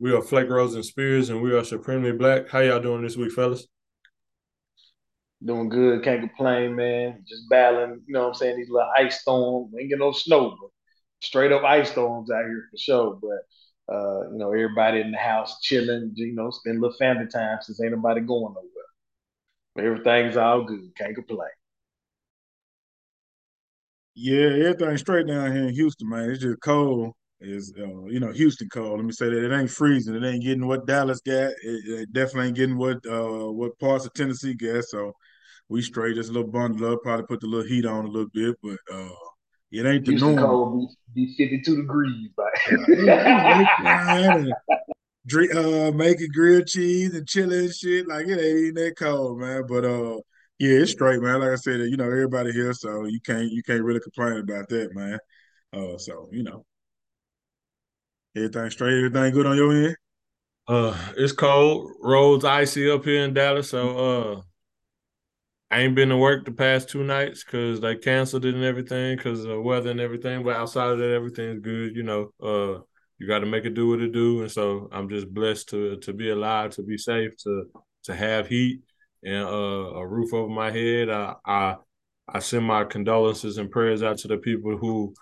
We are Flake Rose and Spears, and we are Supremely Black. How y'all doing this week, fellas? Doing good. Can't complain, man. Just battling, you know what I'm saying, these little ice storms. ain't getting no snow, but straight up ice storms out here for sure. But, uh, you know, everybody in the house chilling, you know, spend a little family time since ain't nobody going nowhere. But everything's all good. Can't complain. Yeah, everything's straight down here in Houston, man. It's just cold. It's uh, you know Houston cold. Let me say that it ain't freezing. It ain't getting what Dallas got. It, it definitely ain't getting what uh what parts of Tennessee got. So we straight just a little bundle up. Probably put the little heat on a little bit, but uh it ain't the Houston norm. cold be, be 52 degrees, but Drink, uh, making grilled cheese and chili and shit. Like it ain't even that cold, man. But uh, yeah, it's straight, man. Like I said, you know, everybody here, so you can't you can't really complain about that, man. Uh, so you know, everything straight, everything good on your end. Uh, it's cold, roads icy up here in Dallas, so uh, I ain't been to work the past two nights because they canceled it and everything because of weather and everything. But outside of that, everything's good. You know, uh, you got to make it do what it do, and so I'm just blessed to to be alive, to be safe, to to have heat and uh, a roof over my head. I, I I send my condolences and prayers out to the people who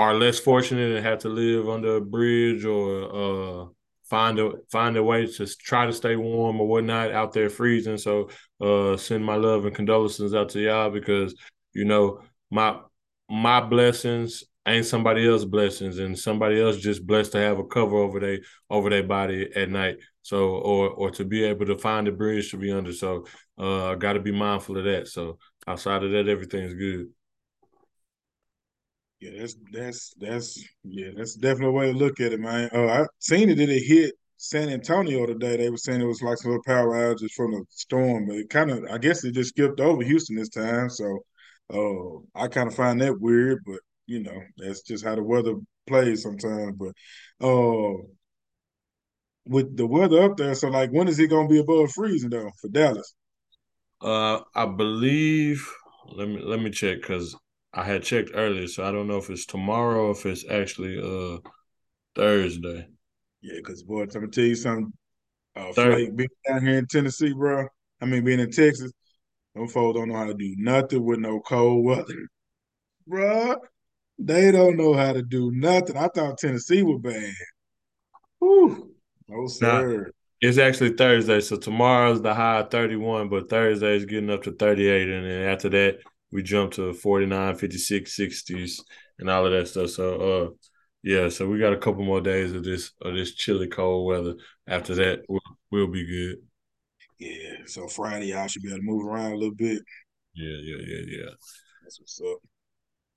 are less fortunate and have to live under a bridge or uh, find a find a way to try to stay warm or whatnot out there freezing. So uh, send my love and condolences out to y'all because you know my my blessings ain't somebody else's blessings and somebody else just blessed to have a cover over their over their body at night. So or or to be able to find a bridge to be under. So uh got to be mindful of that. So outside of that everything's good yeah that's that's that's yeah that's definitely a way to look at it man uh i seen it did it hit san antonio today they were saying it was like some little power outages from the storm but it kind of i guess it just skipped over houston this time so uh i kind of find that weird but you know, that's just how the weather plays sometimes. But uh with the weather up there, so like when is it gonna be above freezing though for Dallas? Uh I believe let me let me check because I had checked earlier, so I don't know if it's tomorrow or if it's actually uh Thursday. Yeah, because boy, I'm gonna tell you something. Uh, Flake being down here in Tennessee, bro. I mean, being in Texas, them folks don't know how to do nothing with no cold weather, bro. They don't know how to do nothing. I thought Tennessee was bad. Whew. No, sir. Nah, it's actually Thursday. So tomorrow's the high 31, but Thursday is getting up to 38. And then after that, we jumped to 49, 56, 60s, and all of that stuff. So uh yeah, so we got a couple more days of this of this chilly cold weather. After that, we'll, we'll be good. Yeah. So Friday, I should be able to move around a little bit. Yeah, yeah, yeah, yeah. That's what's up.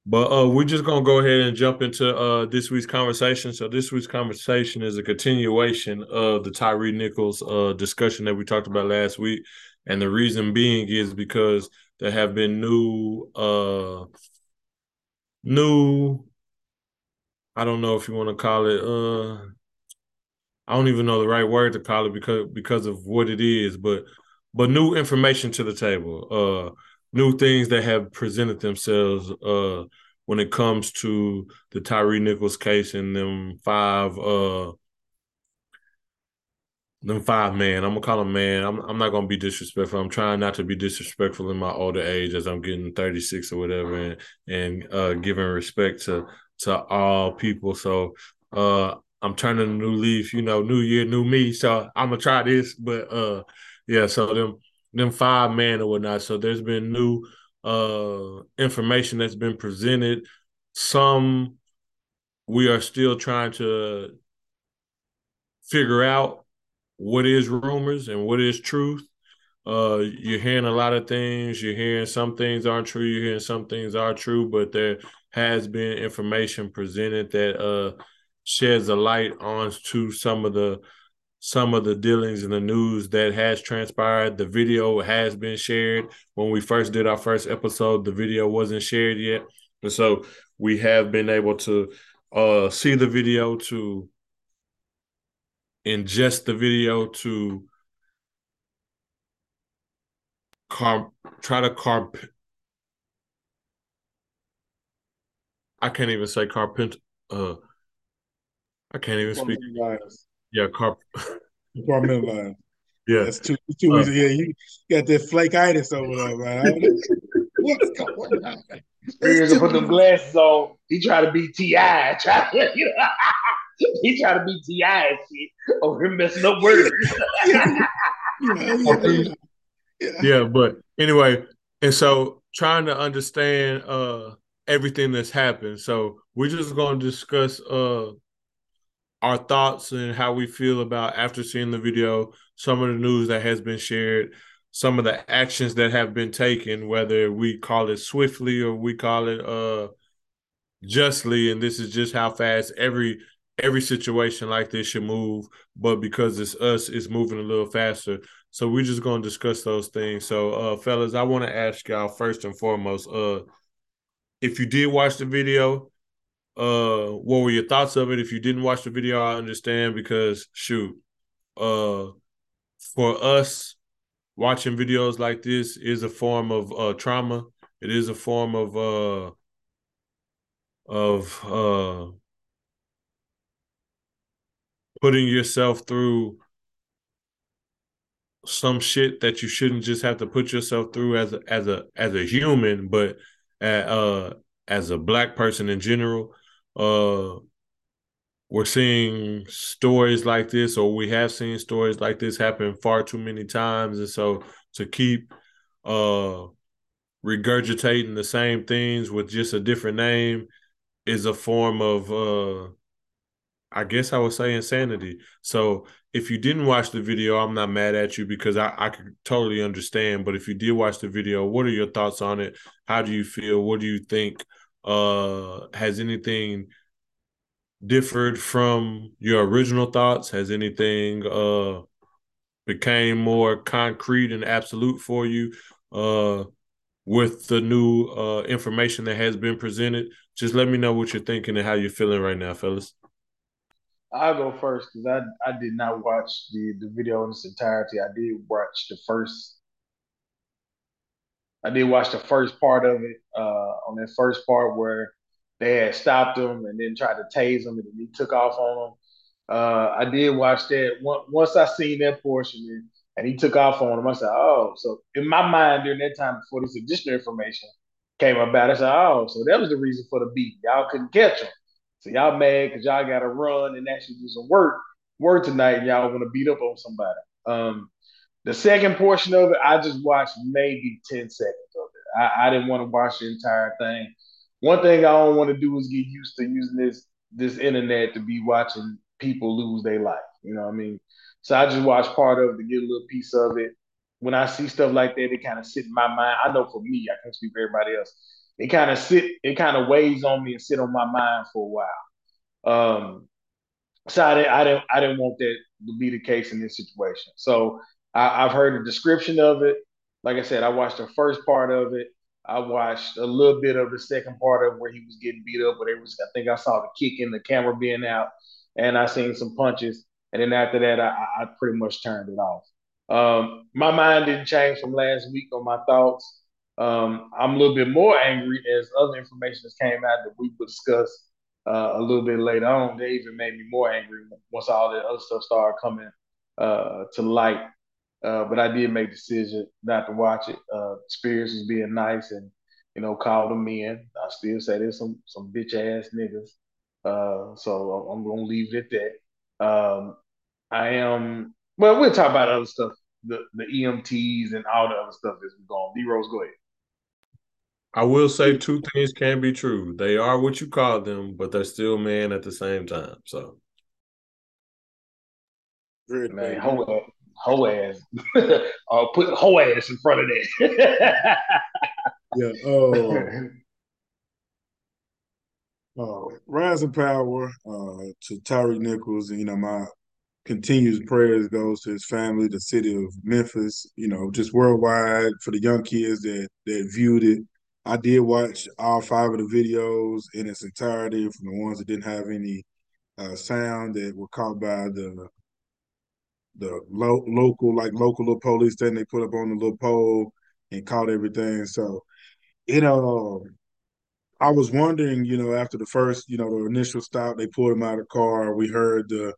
But uh, we're just gonna go ahead and jump into uh, this week's conversation. So this week's conversation is a continuation of the Tyre Nichols uh, discussion that we talked about last week, and the reason being is because there have been new, uh, new. I don't know if you want to call it. Uh, I don't even know the right word to call it because because of what it is, but but new information to the table. Uh, new things that have presented themselves uh, when it comes to the Tyre Nichols case and them five uh them five man. I'm gonna call them man. I'm I'm not gonna be disrespectful. I'm trying not to be disrespectful in my older age as I'm getting 36 or whatever and and uh giving respect to to all people. So uh I'm turning a new leaf, you know, new year, new me. So I'm gonna try this, but uh yeah, so them them five man or whatnot. So there's been new uh information that's been presented. Some we are still trying to figure out what is rumors and what is truth. Uh, you're hearing a lot of things. You're hearing some things aren't true. You're hearing some things are true, but there has been information presented that uh sheds a light on to some of the some of the dealings in the news that has transpired. The video has been shared. When we first did our first episode, the video wasn't shared yet. And so we have been able to uh, see the video, to ingest the video, to car- try to carp. I can't even say carpent. Uh, I can't even speak. Yeah, carp- compartmentalized. yeah. That's two two Uh. weeks. Yeah, you got that flakitis over there, man. I don't know What's going on? Spears will put them glasses on. He try to be Ti. Try, you know, he try to be Ti and shit over him messing up words. yeah, yeah, yeah, yeah. yeah but anyway and so trying to understand uh everything that's happened so we're just going to discuss uh our thoughts and how we feel about after seeing the video some of the news that has been shared some of the actions that have been taken whether we call it swiftly or we call it uh justly and this is just how fast every every situation like this should move but because it's us it's moving a little faster so we're just going to discuss those things. So, uh, fellas, I want to ask y'all first and foremost, uh, if you did watch the video, uh, what were your thoughts of it? If you didn't watch the video, I understand because shoot, uh, for us, watching videos like this is a form of uh trauma. It is a form of uh of uh putting yourself through some shit that you shouldn't just have to put yourself through as a as a as a human, but uh as a black person in general. Uh we're seeing stories like this, or we have seen stories like this happen far too many times. And so to keep uh regurgitating the same things with just a different name is a form of uh I guess I would say insanity. So if you didn't watch the video, I'm not mad at you because I, I could totally understand. But if you did watch the video, what are your thoughts on it? How do you feel? What do you think? Uh, has anything differed from your original thoughts? Has anything uh became more concrete and absolute for you uh with the new uh information that has been presented? Just let me know what you're thinking and how you're feeling right now, fellas. I'll go first because I I did not watch the the video in its entirety. I did watch the first. I did watch the first part of it. Uh, on that first part where they had stopped him and then tried to tase him and then he took off on him. Uh, I did watch that. Once I seen that portion and he took off on him, I said, "Oh." So in my mind during that time before this additional information came about, I said, "Oh, so that was the reason for the beat. Y'all couldn't catch him." So y'all mad because y'all got to run and actually do some work work tonight, and y'all want to beat up on somebody. Um, the second portion of it, I just watched maybe ten seconds of it. I, I didn't want to watch the entire thing. One thing I don't want to do is get used to using this this internet to be watching people lose their life. You know what I mean? So I just watched part of it to get a little piece of it. When I see stuff like that, it kind of sit in my mind. I know for me, I can't speak for everybody else it kind of sit, it kind of weighs on me and sit on my mind for a while. Um, so I didn't, I didn't, I didn't want that to be the case in this situation. So I, have heard a description of it. Like I said, I watched the first part of it. I watched a little bit of the second part of where he was getting beat up, but it was, I think I saw the kick in the camera being out, and I seen some punches. And then after that, I, I pretty much turned it off. Um, my mind didn't change from last week on my thoughts. Um, I'm a little bit more angry as other information has came out that we will discuss uh, a little bit later on. They even made me more angry once all the other stuff started coming uh, to light. Uh, but I did make the decision not to watch it. Uh, Spears was being nice and you know called them in. I still say there's some some bitch ass niggas. Uh, so I'm gonna leave it at that. Um, I am. Well, we'll talk about other stuff, the the EMTs and all the other stuff as we. D Rose, go ahead. I will say two things can be true. They are what you call them, but they're still men at the same time. So, Good man, hoe ass, hoe ass. uh, put hoe ass in front of that. yeah. Oh. Uh, rising power uh, to Tyre Nichols, you know my continuous prayers goes to his family, the city of Memphis, you know, just worldwide for the young kids that that viewed it I did watch all five of the videos in its entirety from the ones that didn't have any uh, sound that were caught by the the lo- local like local little police thing they put up on the little pole and caught everything. So you know, I was wondering, you know, after the first, you know, the initial stop, they pulled him out of the car. We heard the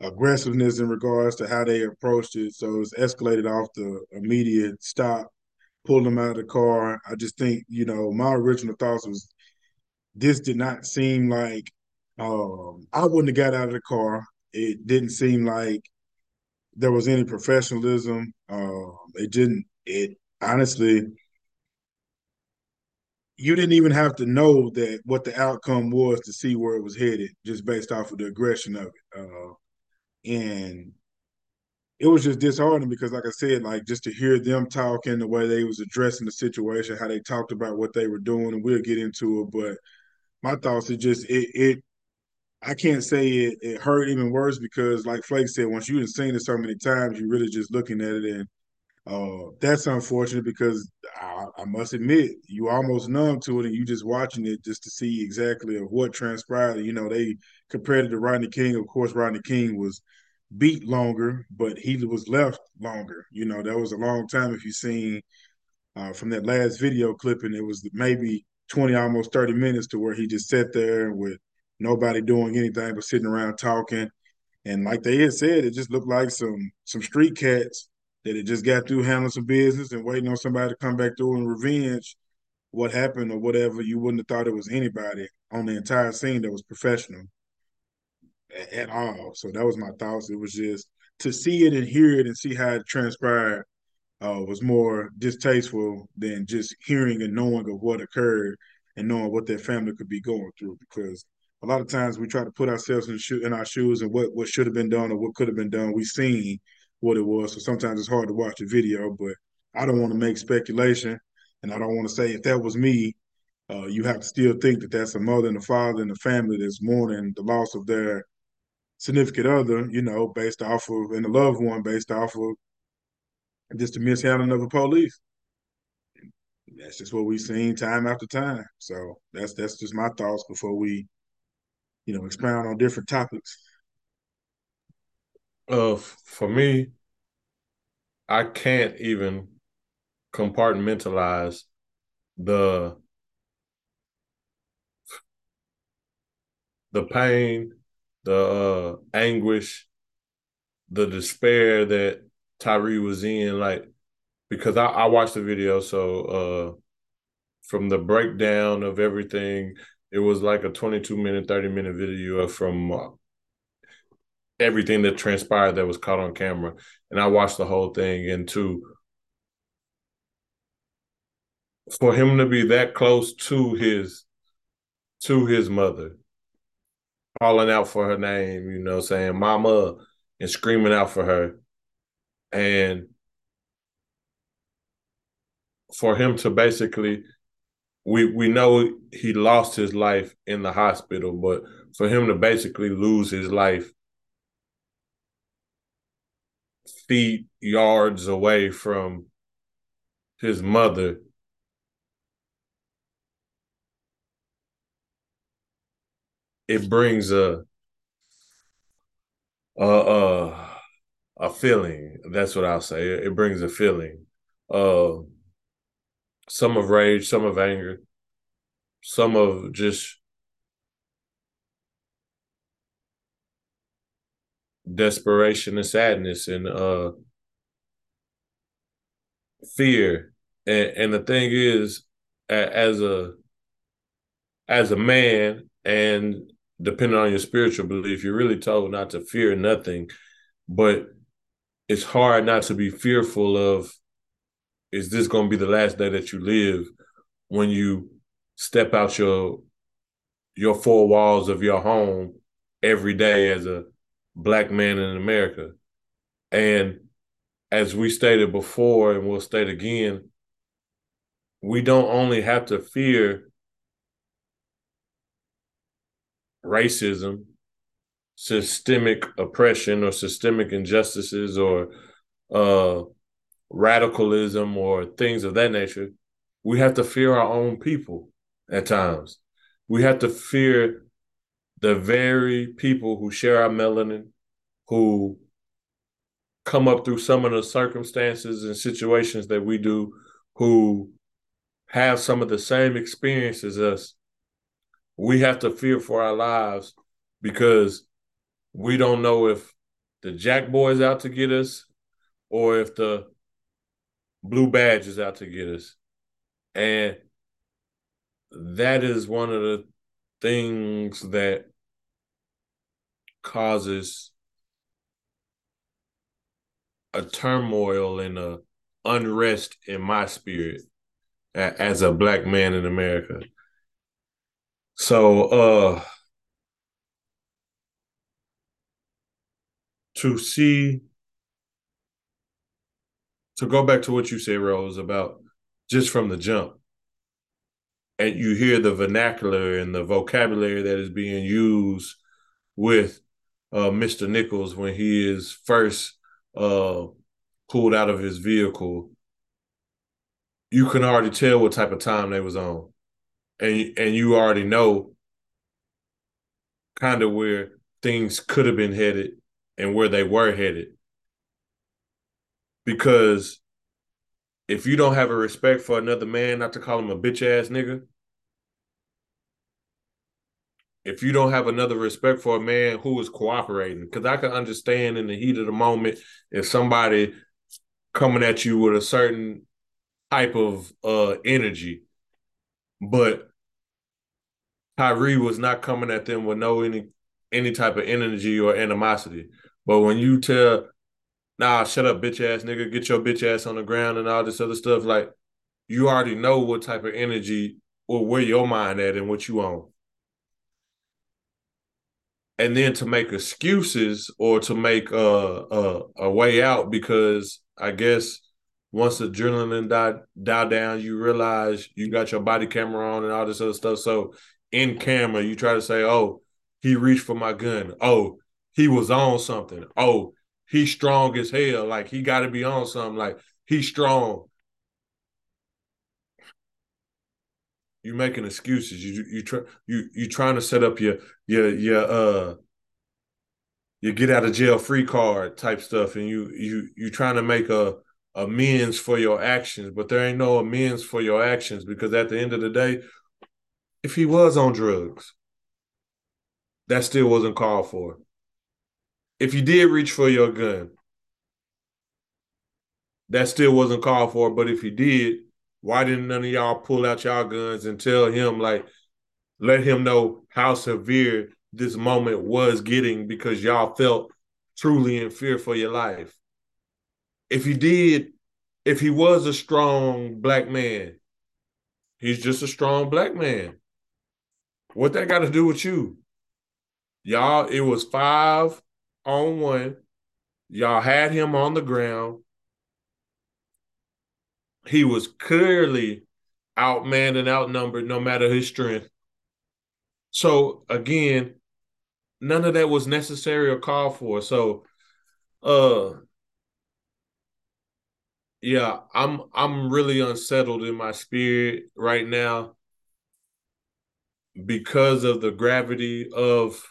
aggressiveness in regards to how they approached it. So it's escalated off the immediate stop, pulled them out of the car. I just think, you know, my original thoughts was this did not seem like um, I wouldn't have got out of the car. It didn't seem like there was any professionalism. Uh, it didn't. It honestly, you didn't even have to know that what the outcome was to see where it was headed, just based off of the aggression of it. Uh, and it was just disheartening because, like I said, like just to hear them talking the way they was addressing the situation, how they talked about what they were doing, and we'll get into it. But my thoughts are just it. it I can't say it, it hurt even worse because, like Flake said, once you've seen it so many times, you're really just looking at it, and uh, that's unfortunate because I, I, must admit you almost numb to it, and you just watching it just to see exactly what transpired. You know, they compared it to Rodney King. Of course, Rodney King was beat longer, but he was left longer. You know, that was a long time. If you've seen uh, from that last video clipping, it was maybe 20, almost 30 minutes to where he just sat there with nobody doing anything but sitting around talking. And like they had said, it just looked like some some street cats that had just got through handling some business and waiting on somebody to come back through and revenge what happened or whatever. You wouldn't have thought it was anybody on the entire scene that was professional at all. So that was my thoughts. It was just to see it and hear it and see how it transpired uh, was more distasteful than just hearing and knowing of what occurred and knowing what their family could be going through. Because a lot of times we try to put ourselves in, sho- in our shoes and what what should have been done or what could have been done. We've seen what it was, so sometimes it's hard to watch a video. But I don't want to make speculation, and I don't want to say if that was me. Uh, you have to still think that that's a mother and a father and a family that's mourning the loss of their significant other, you know, based off of, and a loved one based off of just the mishandling of the police. That's just what we've seen time after time. So that's that's just my thoughts before we, you know, expound on different topics. Uh, for me, I can't even compartmentalize the the pain the uh, anguish, the despair that Tyre was in, like because I, I watched the video, so uh, from the breakdown of everything, it was like a 22 minute, 30 minute video from uh, everything that transpired that was caught on camera, and I watched the whole thing. And to for him to be that close to his to his mother calling out for her name, you know, saying mama and screaming out for her. And for him to basically we we know he lost his life in the hospital, but for him to basically lose his life feet yards away from his mother it brings a a a, a feeling. That's what I'll say. It, it brings a feeling. Uh, some of rage, some of anger, some of just desperation and sadness and uh fear. And and the thing is, as a as a man and depending on your spiritual belief, you're really told not to fear nothing. But it's hard not to be fearful of is this going to be the last day that you live when you step out your your four walls of your home every day as a black man in America. And as we stated before and we'll state again, we don't only have to fear racism, systemic oppression, or systemic injustices, or uh, radicalism, or things of that nature, we have to fear our own people at times. We have to fear the very people who share our melanin, who come up through some of the circumstances and situations that we do, who have some of the same experiences as us, we have to fear for our lives because we don't know if the Jack Boys out to get us or if the Blue Badge is out to get us. And that is one of the things that causes a turmoil and a unrest in my spirit as a black man in America. So uh to see to go back to what you said, Rose, about just from the jump, and you hear the vernacular and the vocabulary that is being used with uh, Mr. Nichols when he is first uh, pulled out of his vehicle, you can already tell what type of time they was on, and and you already know kind of where things could have been headed and where they were headed. Because if you don't have a respect for another man, not to call him a bitch ass nigga, if you don't have another respect for a man who is cooperating, because I can understand in the heat of the moment if somebody coming at you with a certain type of uh energy, but Tyre was not coming at them with no any any type of energy or animosity. But when you tell, nah, shut up, bitch ass nigga, get your bitch ass on the ground and all this other stuff, like you already know what type of energy or where your mind at and what you on and then to make excuses or to make a, a, a way out because I guess once adrenaline died died down, you realize you got your body camera on and all this other stuff. So in camera, you try to say, "Oh, he reached for my gun. Oh, he was on something. Oh, he's strong as hell. Like he got to be on something. Like he's strong." you making excuses. You you try you you trying to set up your your your uh your get out of jail free card type stuff, and you you you trying to make a amends for your actions, but there ain't no amends for your actions because at the end of the day, if he was on drugs, that still wasn't called for. If you did reach for your gun, that still wasn't called for. But if he did, why didn't none of y'all pull out y'all guns and tell him like let him know how severe this moment was getting because y'all felt truly in fear for your life if he did if he was a strong black man he's just a strong black man what that got to do with you y'all it was five on one y'all had him on the ground he was clearly outmanned and outnumbered no matter his strength. So again, none of that was necessary or called for. So uh yeah, I'm I'm really unsettled in my spirit right now because of the gravity of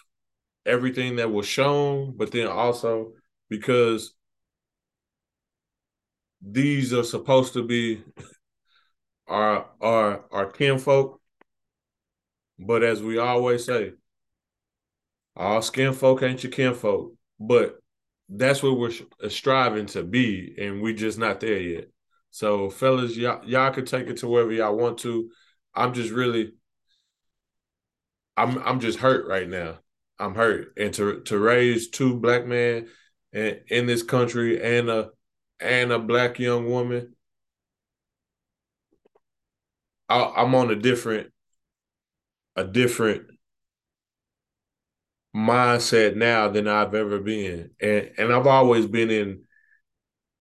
everything that was shown, but then also because these are supposed to be our our our kinfolk. But as we always say, all skin folk ain't your kinfolk. But that's what we're uh, striving to be, and we're just not there yet. So, fellas, y'all y'all can take it to wherever y'all want to. I'm just really, I'm I'm just hurt right now. I'm hurt, and to to raise two black men in, in this country and a and a black young woman, I, I, am on a different, a different mindset now than I've ever been, and and I've always been in,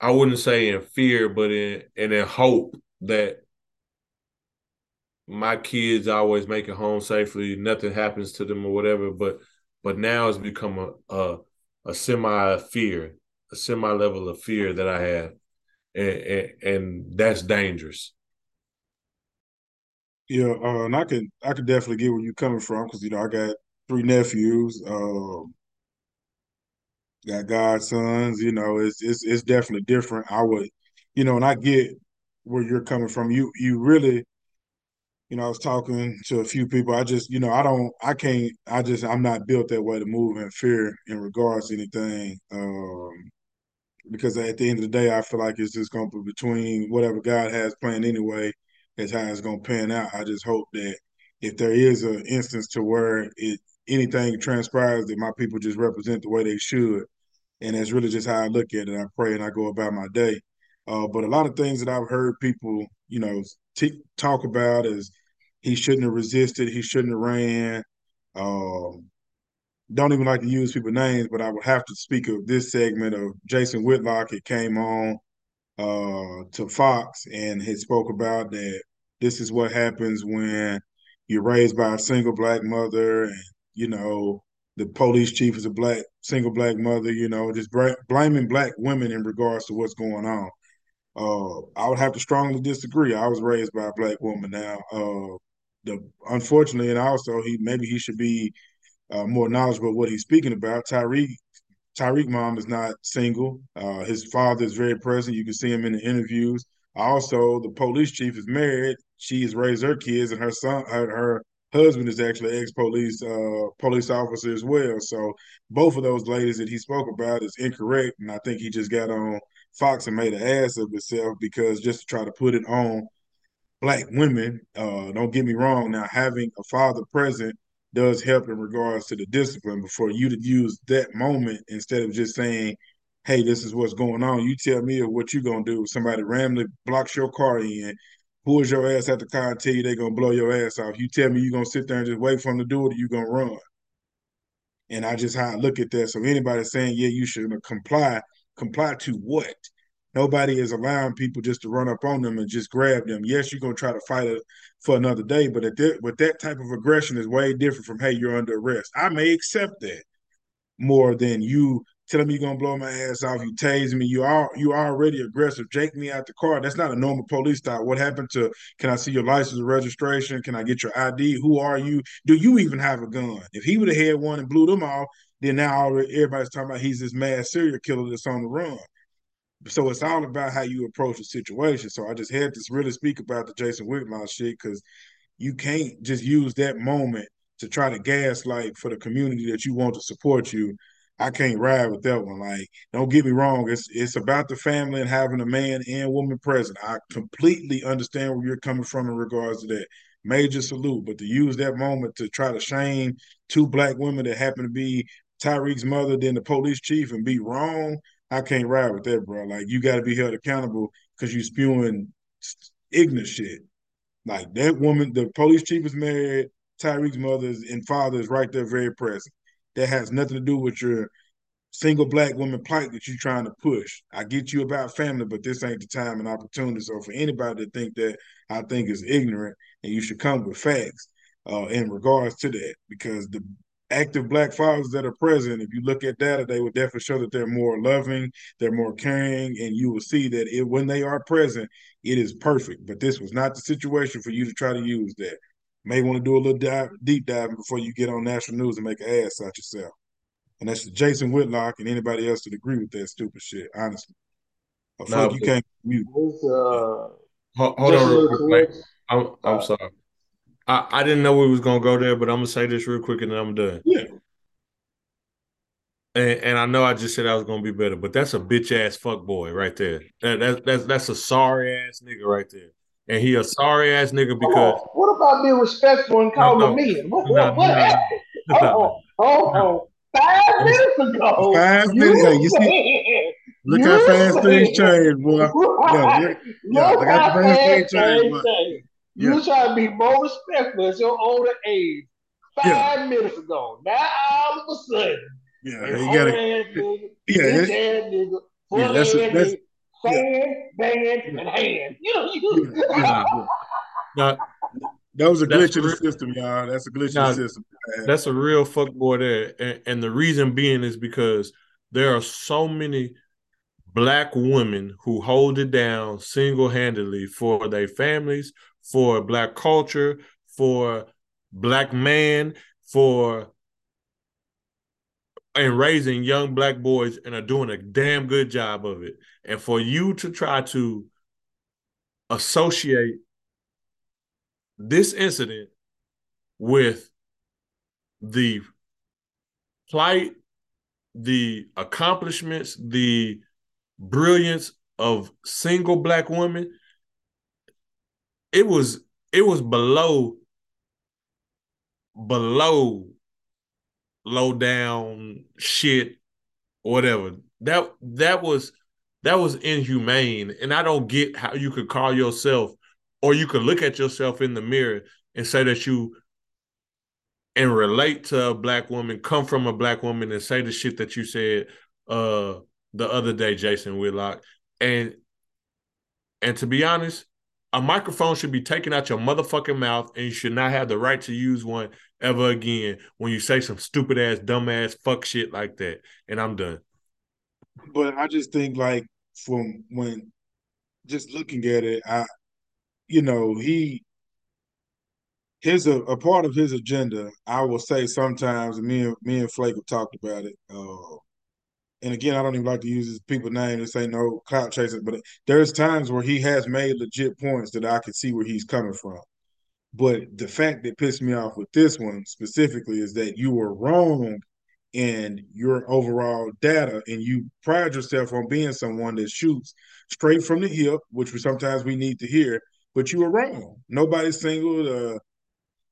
I wouldn't say in fear, but in and in hope that my kids always make it home safely, nothing happens to them or whatever. But but now it's become a a, a semi fear a semi level of fear that I have, and, and, and that's dangerous. Yeah, uh, and I can I can definitely get where you're coming from because you know I got three nephews, um, got godsons. You know, it's it's it's definitely different. I would, you know, and I get where you're coming from. You you really, you know, I was talking to a few people. I just, you know, I don't, I can't, I just, I'm not built that way to move in fear in regards to anything. Um, because at the end of the day, I feel like it's just going to be between whatever God has planned anyway, is how it's going to pan out. I just hope that if there is an instance to where it anything transpires, that my people just represent the way they should, and that's really just how I look at it. I pray and I go about my day. Uh, but a lot of things that I've heard people, you know, t- talk about is he shouldn't have resisted. He shouldn't have ran. Um, don't even like to use people's names, but I would have to speak of this segment of Jason Whitlock. It came on uh, to Fox and he spoke about that this is what happens when you're raised by a single black mother and, you know, the police chief is a black single black mother, you know, just blaming black women in regards to what's going on. Uh, I would have to strongly disagree. I was raised by a black woman now. Uh, the unfortunately, and also he maybe he should be uh, more knowledgeable of what he's speaking about. Tyreek Tyreek mom is not single. Uh, his father is very present. You can see him in the interviews. Also, the police chief is married. She has raised her kids, and her son, her, her husband is actually ex-police uh, police officer as well. So both of those ladies that he spoke about is incorrect, and I think he just got on Fox and made an ass of himself because just to try to put it on black women. Uh, don't get me wrong. Now, having a father present does help in regards to the discipline. But for you to use that moment instead of just saying, "Hey, this is what's going on," you tell me what you're gonna do. Somebody randomly blocks your car in, pulls your ass out the car and tell you they're gonna blow your ass off. You tell me you're gonna sit there and just wait for them to do it, or you gonna run. And I just how I look at that. So anybody saying, "Yeah, you should comply," comply to what? Nobody is allowing people just to run up on them and just grab them. Yes, you're gonna try to fight it for another day, but at that, with that type of aggression is way different from hey, you're under arrest. I may accept that more than you telling me you're gonna blow my ass off, you tase me, you are you already aggressive, jake me out the car. That's not a normal police style. What happened to can I see your license and registration? Can I get your ID? Who are you? Do you even have a gun? If he would have had one and blew them off, then now already everybody's talking about he's this mad serial killer that's on the run. So it's all about how you approach the situation. So I just had to really speak about the Jason Whitlock shit because you can't just use that moment to try to gaslight for the community that you want to support you. I can't ride with that one. Like, don't get me wrong. It's it's about the family and having a man and woman present. I completely understand where you're coming from in regards to that. Major salute. But to use that moment to try to shame two black women that happen to be Tariq's mother, then the police chief, and be wrong, I can't ride with that, bro. Like you got to be held accountable because you're spewing ignorant shit. Like that woman, the police chief is married. Tariq's mother and father is right there, very present. That has nothing to do with your single black woman plight that you're trying to push. I get you about family, but this ain't the time and opportunity. So for anybody to think that I think is ignorant, and you should come with facts uh, in regards to that, because the active black fathers that are present, if you look at data, they would definitely show that they're more loving, they're more caring, and you will see that it, when they are present, it is perfect. But this was not the situation for you to try to use that. May want to do a little dive, deep diving before you get on national news and make an ass out yourself. And that's Jason Whitlock and anybody else that agree with that stupid shit, honestly. A fuck you can't mute. Uh, hold, hold on real quick. I'm, I'm uh, sorry. I, I didn't know we was gonna go there, but I'm gonna say this real quick and then I'm done. Yeah. And, and I know I just said I was gonna be better, but that's a bitch ass fuck boy right there. That, that that's that's a sorry ass nigga right there. And he a sorry ass nigga because what about being respectful and calling no, no, me? What, no, what, what happened? Oh, oh, oh, five minutes ago. Five minutes ago. You see Look you how fast things change, boy. Yeah, yeah, yeah. Look how fast things change, boy. You yeah. try to be more respectful at your older age five yeah. minutes ago. Now all of a sudden, yeah, you got it. Yeah, that's, nigga, yeah, that's, a, that's fan, band, and hand. You know, you. Yeah, now, that was a glitch in the system, y'all. That's a glitch now, in the system. That's a real fuck boy there, and, and the reason being is because there are so many black women who hold it down single handedly for their families, for black culture, for black man, for and raising young black boys and are doing a damn good job of it. And for you to try to associate this incident with the plight, the accomplishments, the brilliance of single black women, it was it was below below low down shit whatever. That that was that was inhumane. And I don't get how you could call yourself or you could look at yourself in the mirror and say that you and relate to a black woman, come from a black woman and say the shit that you said uh the other day, Jason Whitlock. And and to be honest, a microphone should be taken out your motherfucking mouth and you should not have the right to use one ever again when you say some stupid ass, dumb ass fuck shit like that. And I'm done. But I just think like from when just looking at it, I you know, he his a, a, part of his agenda, I will say sometimes, me and me and Flake have talked about it. Uh, and again, I don't even like to use his people name to say no clout chasing, but there's times where he has made legit points that I can see where he's coming from. But the fact that pissed me off with this one specifically is that you were wrong in your overall data, and you pride yourself on being someone that shoots straight from the hip, which we sometimes we need to hear. But you were wrong. Nobody's single. Uh,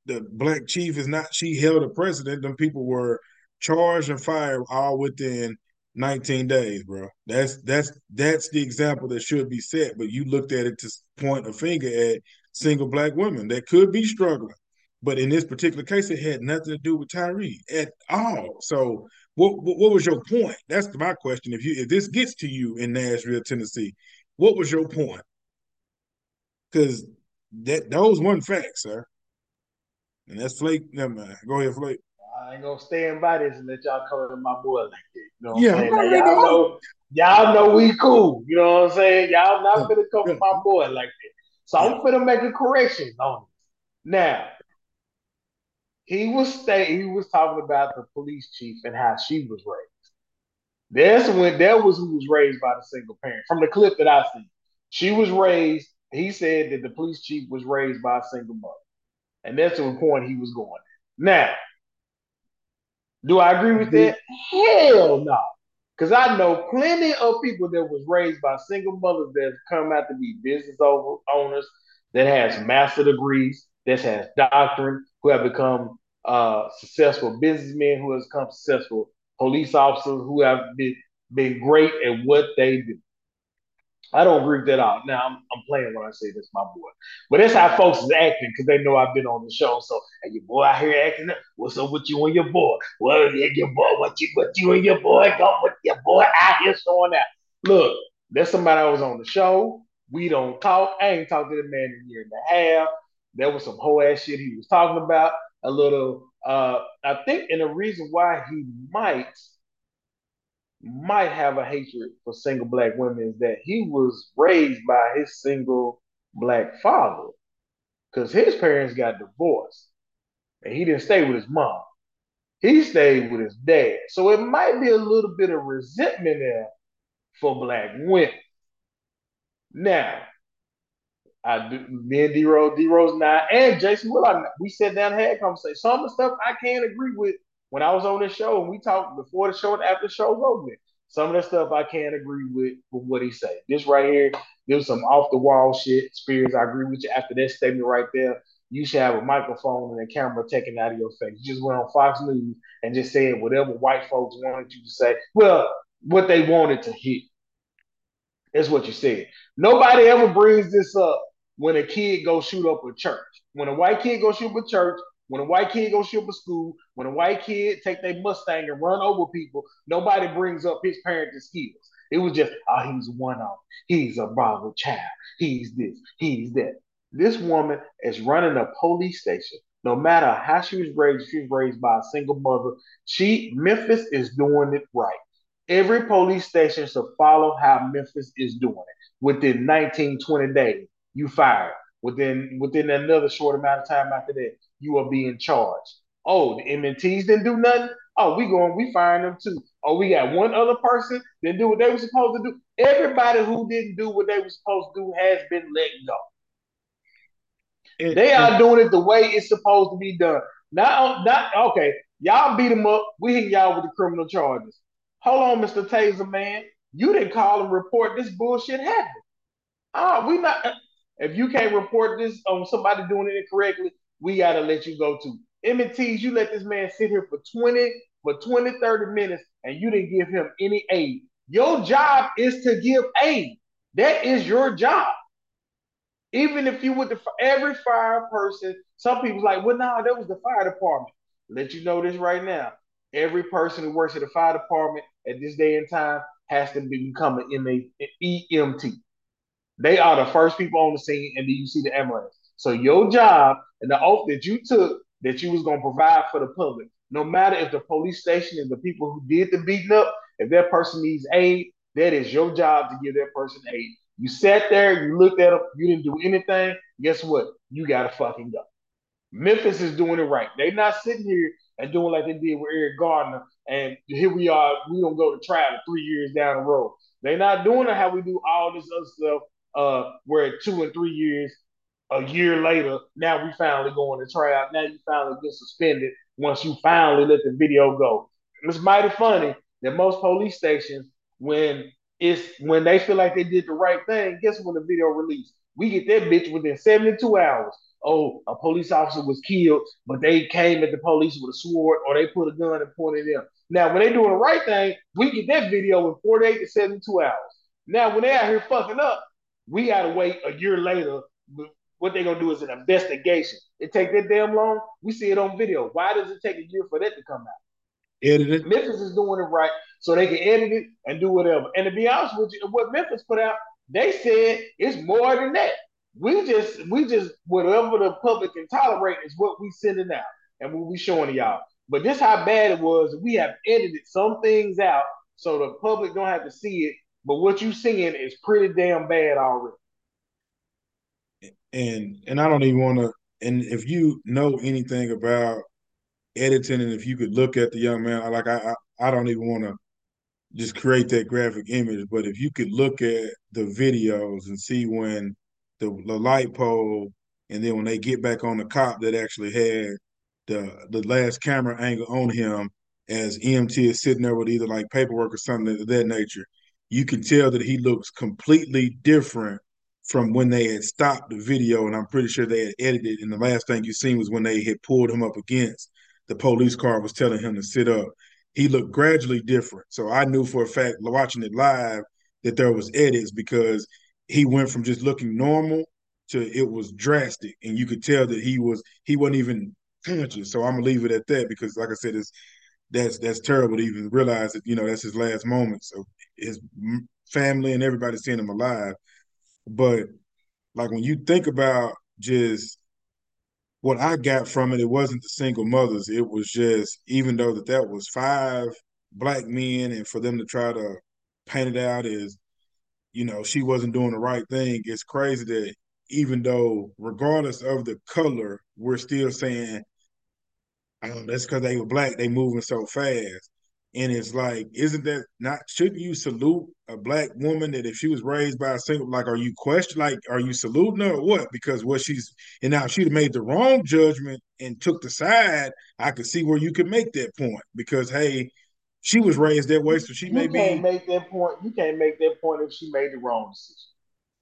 the black chief is not she held a president. Them people were charged and fired all within 19 days, bro. That's that's that's the example that should be set. But you looked at it to point a finger at single black women that could be struggling. But in this particular case, it had nothing to do with Tyre at all. So what what was your point? That's my question. If you if this gets to you in Nashville, Tennessee, what was your point? Because that those one facts, sir. And that's Flake. Never mind. Go ahead, Flake. I ain't gonna stand by this and let y'all come to my boy like that. You know what yeah, I'm saying? Now, y'all know, y'all know we cool. You know what I'm saying? Y'all not gonna come to my boy like that. So yeah. I'm gonna make a correction on it. Now, he was stay he was talking about the police chief and how she was raised. That's when that was who was raised by the single parent. From the clip that I see, she was raised. He said that the police chief was raised by a single mother. And that's the point he was going. Now, do I agree with that? Hell no. Because I know plenty of people that was raised by single mothers that come out to be business owners, that has master degrees, that has doctrine, who have become uh, successful businessmen, who has become successful police officers, who have been, been great at what they do. I don't agree with that out. Now I'm, I'm playing when I say this, my boy. But that's how folks is acting because they know I've been on the show. So hey, your boy out here acting. What's up with you and your boy? Well, your boy, what you what you and your boy got with your boy out here showing out. Look, there's somebody I was on the show. We don't talk. I ain't talked to the man in a year and a half. There was some whole ass shit he was talking about. A little uh I think and the reason why he might might have a hatred for single black women is that he was raised by his single black father because his parents got divorced and he didn't stay with his mom. He stayed with his dad. So it might be a little bit of resentment there for black women. Now, I do me and D Rose, D Rose now, and Jason we sat down and had a conversation. Some of the stuff I can't agree with when I was on the show and we talked before the show and after the show over. Some of the stuff I can't agree with with what he said. This right here, there's some off the wall shit. Spears, I agree with you. After that statement right there, you should have a microphone and a camera taken out of your face. You just went on Fox News and just said whatever white folks wanted you to say. Well, what they wanted to hear. That's what you said. Nobody ever brings this up when a kid goes shoot up a church. When a white kid goes shoot up a church, when a white kid goes ship a school, when a white kid take their Mustang and run over people, nobody brings up his parenting skills. It was just, oh, he's one of He's a bravo child. He's this. He's that. This woman is running a police station. No matter how she was raised, she was raised by a single mother. She Memphis is doing it right. Every police station should follow how Memphis is doing it. Within 19, 20 days, you fired. Within within another short amount of time after that, you are being charged. Oh, the MNTs didn't do nothing. Oh, we going, we firing them too. Oh, we got one other person that do what they were supposed to do. Everybody who didn't do what they were supposed to do has been let go. And, they are doing it the way it's supposed to be done. Not, not okay. Y'all beat them up. We hit y'all with the criminal charges. Hold on, Mr. Taser man. You didn't call and report this bullshit happened. Oh, we not. If you can't report this on somebody doing it incorrectly, we gotta let you go too. EMTs, you let this man sit here for 20, for 20, 30 minutes, and you didn't give him any aid. Your job is to give aid. That is your job. Even if you would, the every fire person, some people like, well, no, that was the fire department. Let you know this right now. Every person who works at the fire department at this day and time has to become an EMT. They are the first people on the scene, and then you see the ambulance. So your job and the oath that you took that you was gonna provide for the public, no matter if the police station and the people who did the beating up, if that person needs aid, that is your job to give that person aid. You sat there, you looked at them, you didn't do anything. Guess what? You gotta fucking go. Memphis is doing it right. They're not sitting here and doing like they did with Eric Garner. And here we are, we don't go to trial three years down the road. They're not doing it how we do all this other stuff, uh, where two and three years, a year later, now we finally going to trial. Now you finally get suspended once you finally let the video go. It's mighty funny that most police stations, when it's when they feel like they did the right thing, guess when the video released? We get that bitch within 72 hours oh, a police officer was killed, but they came at the police with a sword or they put a gun and pointed them. Now, when they doing the right thing, we get that video in 48 to 72 hours. Now, when they out here fucking up, we gotta wait a year later. What they're gonna do is an investigation. It take that damn long. We see it on video. Why does it take a year for that to come out? Edit it. Memphis is doing it right, so they can edit it and do whatever. And to be honest with you, what Memphis put out, they said it's more than that we just we just whatever the public can tolerate is what we sending out and what we showing to y'all. But this how bad it was. We have edited some things out so the public don't have to see it. But what you seeing is pretty damn bad already. And and I don't even want to. And if you know anything about editing, and if you could look at the young man, like I I, I don't even want to just create that graphic image. But if you could look at the videos and see when the, the light pole, and then when they get back on the cop that actually had the the last camera angle on him as EMT is sitting there with either like paperwork or something of that nature, you can tell that he looks completely different from when they had stopped the video, and I'm pretty sure they had edited. And the last thing you seen was when they had pulled him up against the police car was telling him to sit up. He looked gradually different. So I knew for a fact watching it live that there was edits because he went from just looking normal to it was drastic, and you could tell that he was he wasn't even conscious. So I'm gonna leave it at that because, like I said, it's that's that's terrible to even realize that you know that's his last moment. of his family and everybody seeing him alive. But like when you think about just what I got from it, it wasn't the single mothers. It was just even though that that was five black men, and for them to try to paint it out as you know, she wasn't doing the right thing. It's crazy that even though, regardless of the color, we're still saying, oh, that's because they were black, they moving so fast. And it's like, isn't that not, shouldn't you salute a black woman that if she was raised by a single, like, are you question, like, are you saluting her or what? Because what she's, and now she'd have made the wrong judgment and took the side, I could see where you could make that point because, hey, she was raised that way, so she you may can't be. make that point. You can't make that point if she made the wrong decision.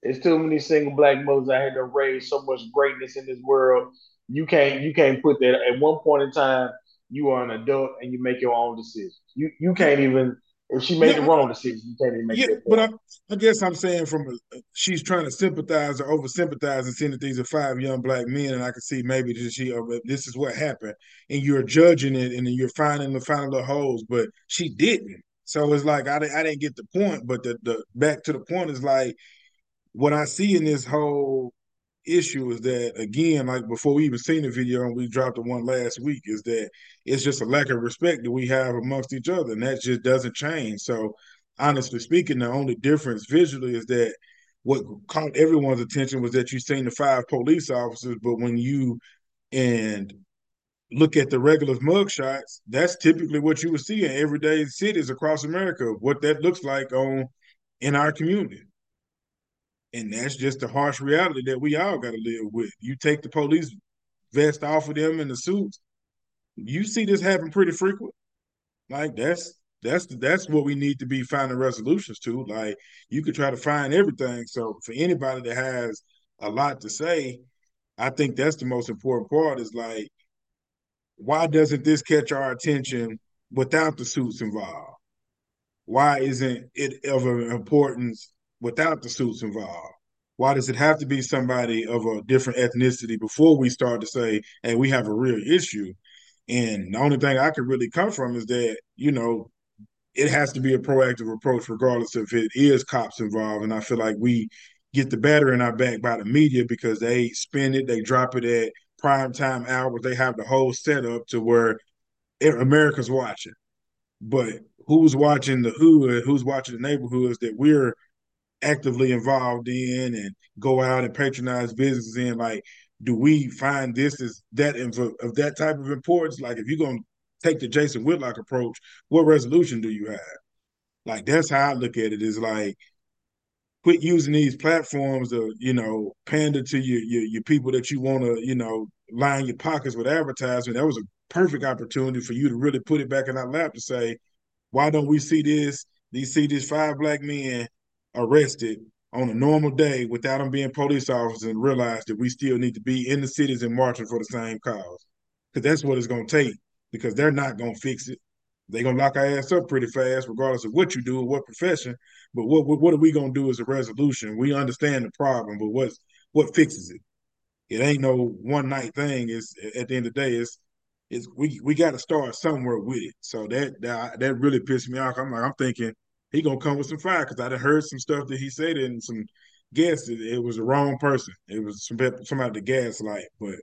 There's too many single black mothers out here that raise so much greatness in this world. You can't you can't put that at one point in time. You are an adult and you make your own decisions. You you can't even if she made yeah, the wrong decision, you can't even make it. yeah, that. But I, I, guess I'm saying from a, she's trying to sympathize or over sympathize and seeing that these are five young black men, and I can see maybe that she uh, this is what happened, and you're judging it and you're finding the final little holes, but she didn't. So it's like I, I didn't get the point, but the the back to the point is like what I see in this whole issue is that again, like before we even seen the video and we dropped the one last week, is that it's just a lack of respect that we have amongst each other, and that just doesn't change. So, honestly speaking, the only difference visually is that what caught everyone's attention was that you seen the five police officers, but when you and look at the regular mugshots, that's typically what you would see in everyday cities across America. What that looks like on in our community. And that's just the harsh reality that we all got to live with. You take the police vest off of them and the suits. You see this happen pretty frequent. Like that's that's that's what we need to be finding resolutions to. Like you could try to find everything. So for anybody that has a lot to say, I think that's the most important part. Is like, why doesn't this catch our attention without the suits involved? Why isn't it of importance without the suits involved? Why does it have to be somebody of a different ethnicity before we start to say, hey, we have a real issue? And the only thing I could really come from is that, you know, it has to be a proactive approach, regardless if it is cops involved. And I feel like we get the batter in our back by the media because they spin it, they drop it at prime time hours. They have the whole setup to where America's watching. But who's watching the hood, who's watching the neighborhoods that we're actively involved in and go out and patronize businesses in? Like, do we find this is that of, that type of importance? Like, if you're going to take the Jason Whitlock approach, what resolution do you have? Like, that's how I look at it is like, quit using these platforms to, you know, pander to your, your, your people that you want to, you know, line your pockets with advertising. That was a perfect opportunity for you to really put it back in our lap to say, why don't we see this? These see these five black men arrested on a normal day without them being police officers and realize that we still need to be in the cities and marching for the same cause. Because that's what it's going to take because they're not going to fix it. They're going to lock our ass up pretty fast, regardless of what you do or what profession. But what, what, what are we going to do as a resolution? We understand the problem, but what's, what fixes it? It ain't no one night thing. It's at the end of the day, it's it's we we got to start somewhere with it. So that that that really pissed me off. I'm like, I'm thinking he gonna come with some fire because I heard some stuff that he said and some guess it, it was the wrong person. It was some somebody to gaslight, but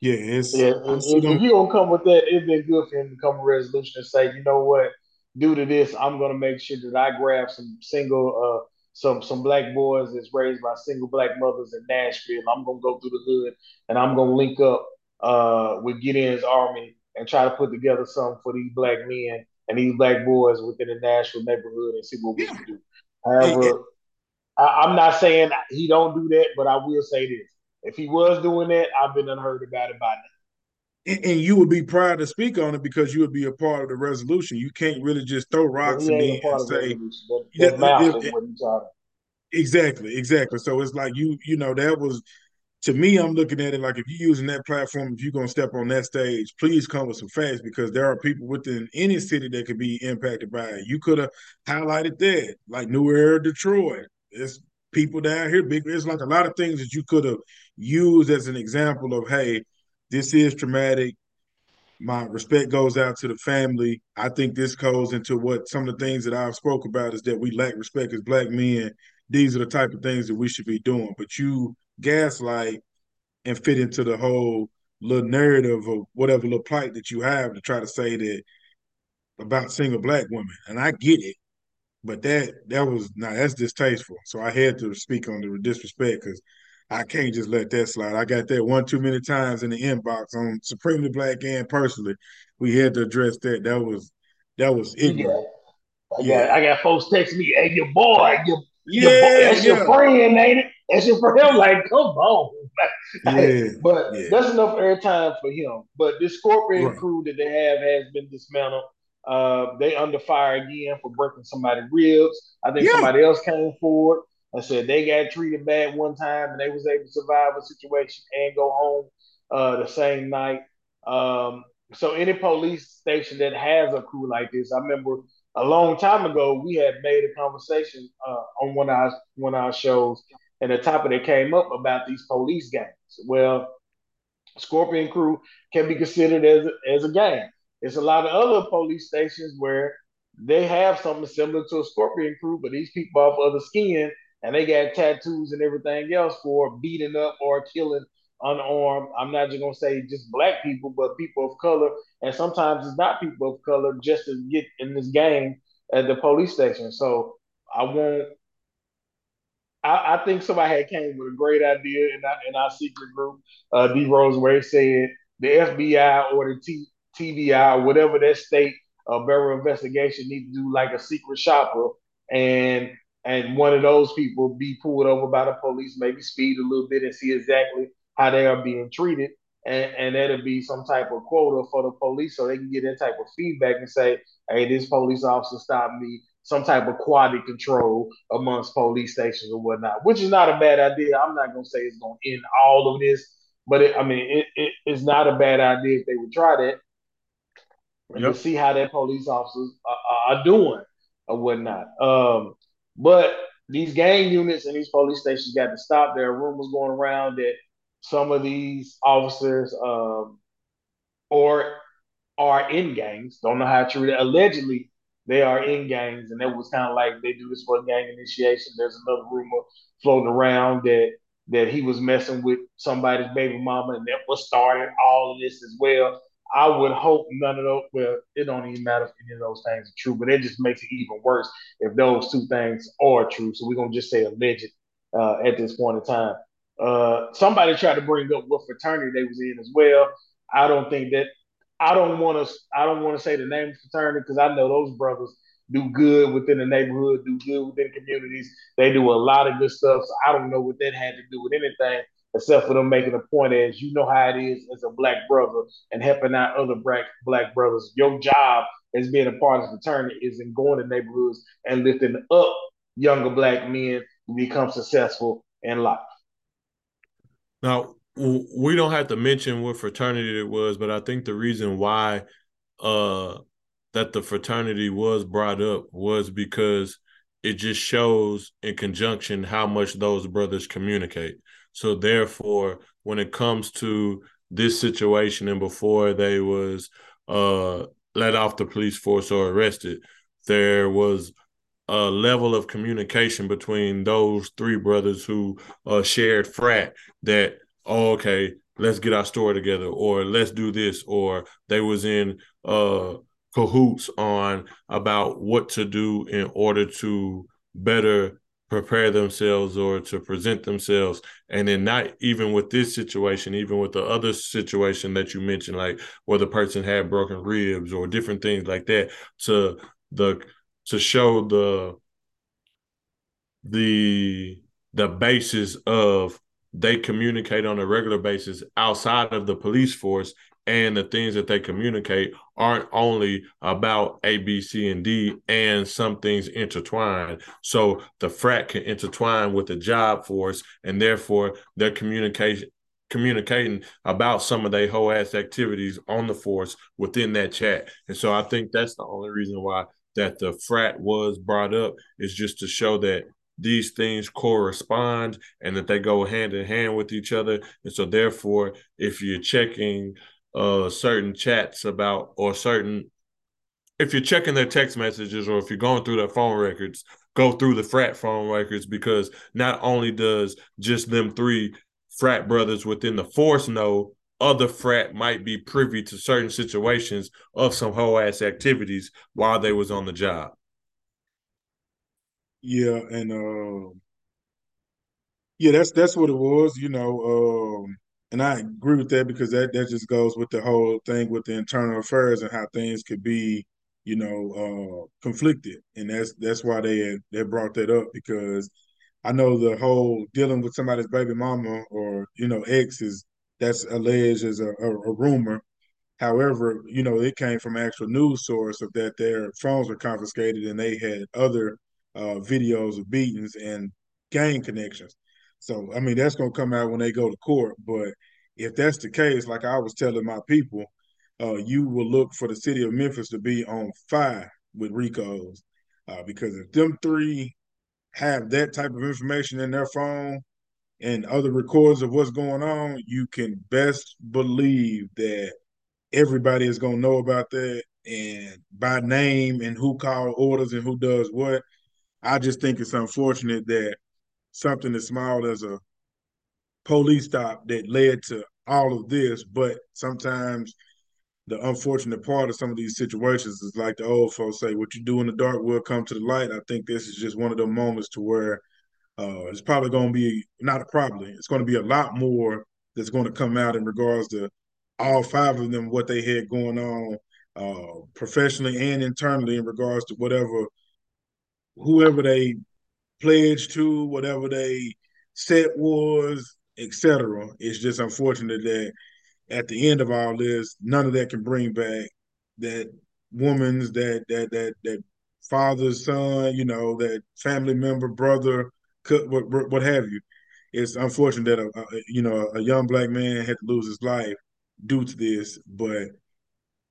yeah, it's yeah. If, if you don't come with that, it'd been good for him to come to resolution and say, you know what, due to this, I'm gonna make sure that I grab some single, uh, some some black boys that's raised by single black mothers in Nashville. I'm gonna go through the hood and I'm gonna link up uh, with Gideon's army and try to put together something for these black men and these black boys within the Nashville neighborhood and see what we can do. However, I, am not saying he don't do that, but I will say this: if he was doing that, I've been unheard about it by now. And, and you would be proud to speak on it because you would be a part of the resolution. You can't really just throw rocks at me and say, that, that, exactly, exactly. So it's like you, you know, that was to me, I'm looking at it like if you're using that platform, if you're gonna step on that stage, please come with some facts because there are people within any city that could be impacted by it. You could have highlighted that, like New Era, Detroit. It's people down here, big. It's like a lot of things that you could have used as an example of, hey, this is traumatic. My respect goes out to the family. I think this goes into what some of the things that I've spoke about is that we lack respect as black men. These are the type of things that we should be doing. But you gaslight and fit into the whole little narrative of whatever little plight that you have to try to say that about single black women. And I get it, but that that was now that's distasteful. So I had to speak on the disrespect because I can't just let that slide. I got that one too many times in the inbox on Supremely Black and personally. We had to address that. That was that was ignorant. Yeah. I yeah. got I got folks texting me, hey your boy, your, yeah, your boy, that's yeah. your friend, ain't it? That's just for him. Like, come on. Yeah, but yeah. that's enough airtime for him. But this Scorpion right. crew that they have has been dismantled. Uh, they under fire again for breaking somebody's ribs. I think yeah. somebody else came forward and said they got treated bad one time and they was able to survive a situation and go home uh, the same night. Um, so any police station that has a crew like this, I remember a long time ago we had made a conversation uh, on one of our one of our shows and the topic that came up about these police gangs. Well, Scorpion Crew can be considered as a, as a gang. It's a lot of other police stations where they have something similar to a Scorpion Crew, but these people have other skin and they got tattoos and everything else for beating up or killing unarmed. I'm not just gonna say just black people, but people of color, and sometimes it's not people of color just to get in this game at the police station. So I want I, I, think somebody had came with a great idea in our, in our secret group, uh, D. Rose, where it said the FBI or the T, TBI, whatever that state uh, Bureau investigation need to do like a secret shopper. And and one of those people be pulled over by the police, maybe speed a little bit and see exactly how they are being treated. And, and that'll be some type of quota for the police so they can get that type of feedback and say, hey, this police officer stopped me, some type of quality control amongst police stations or whatnot, which is not a bad idea. I'm not going to say it's going to end all of this, but it, I mean, it, it, it's not a bad idea if they would try that and yep. to see how their police officers are, are doing or whatnot. Um, but these gang units and these police stations got to stop. There are rumors going around that some of these officers um, or are in gangs. Don't know how to treat it. Allegedly, they are in gangs, and that was kind of like they do this for gang initiation. There's another rumor floating around that that he was messing with somebody's baby mama, and that was starting all of this as well. I would hope none of those. Well, it don't even matter if any of those things are true, but it just makes it even worse if those two things are true. So we're gonna just say alleged uh, at this point in time. Uh, somebody tried to bring up what fraternity they was in as well. I don't think that. I don't want to. I don't want to say the name of the fraternity because I know those brothers do good within the neighborhood, do good within communities. They do a lot of good stuff. So I don't know what that had to do with anything except for them making a point as you know how it is as a black brother and helping out other black black brothers. Your job as being a part of the fraternity is in going to neighborhoods and lifting up younger black men to become successful in life. Now, we don't have to mention what fraternity it was, but I think the reason why uh, that the fraternity was brought up was because it just shows in conjunction how much those brothers communicate. So therefore, when it comes to this situation and before they was uh, let off the police force or arrested, there was a level of communication between those three brothers who uh, shared frat that oh, okay let's get our story together or let's do this or they was in uh, cahoots on about what to do in order to better prepare themselves or to present themselves. And then not even with this situation even with the other situation that you mentioned like where the person had broken ribs or different things like that to the to show the the the basis of they communicate on a regular basis outside of the police force and the things that they communicate aren't only about A, B, C, and D, and some things intertwine. So the frat can intertwine with the job force, and therefore their communication communicating about some of their whole ass activities on the force within that chat. And so I think that's the only reason why that the frat was brought up is just to show that these things correspond and that they go hand in hand with each other. And so therefore, if you're checking uh, certain chats about or certain if you're checking their text messages or if you're going through their phone records, go through the frat phone records because not only does just them three frat brothers within the force know, other frat might be privy to certain situations of some whole ass activities while they was on the job. Yeah, and uh, yeah, that's that's what it was. You know, um, and I agree with that because that that just goes with the whole thing with the internal affairs and how things could be, you know, uh, conflicted, and that's that's why they had, they brought that up because I know the whole dealing with somebody's baby mama or you know ex is that's alleged as a, a, a rumor. However, you know it came from actual news source of that their phones were confiscated and they had other uh, videos of beatings and gang connections. So I mean that's gonna come out when they go to court. But if that's the case, like I was telling my people, uh, you will look for the city of Memphis to be on fire with RICOs. Uh, because if them three have that type of information in their phone and other records of what's going on, you can best believe that everybody is gonna know about that and by name and who called orders and who does what. I just think it's unfortunate that something as small as a police stop that led to all of this, but sometimes the unfortunate part of some of these situations is like the old folks say, what you do in the dark will come to the light. I think this is just one of the moments to where uh, it's probably going to be not a problem. It's going to be a lot more that's going to come out in regards to all five of them, what they had going on uh, professionally and internally in regards to whatever, whoever they pledged to, whatever they set was, etc. It's just unfortunate that at the end of all this, none of that can bring back that woman's that that that that father's son, you know, that family member, brother, what, what have you. It's unfortunate that a, a, you know a young black man had to lose his life due to this, but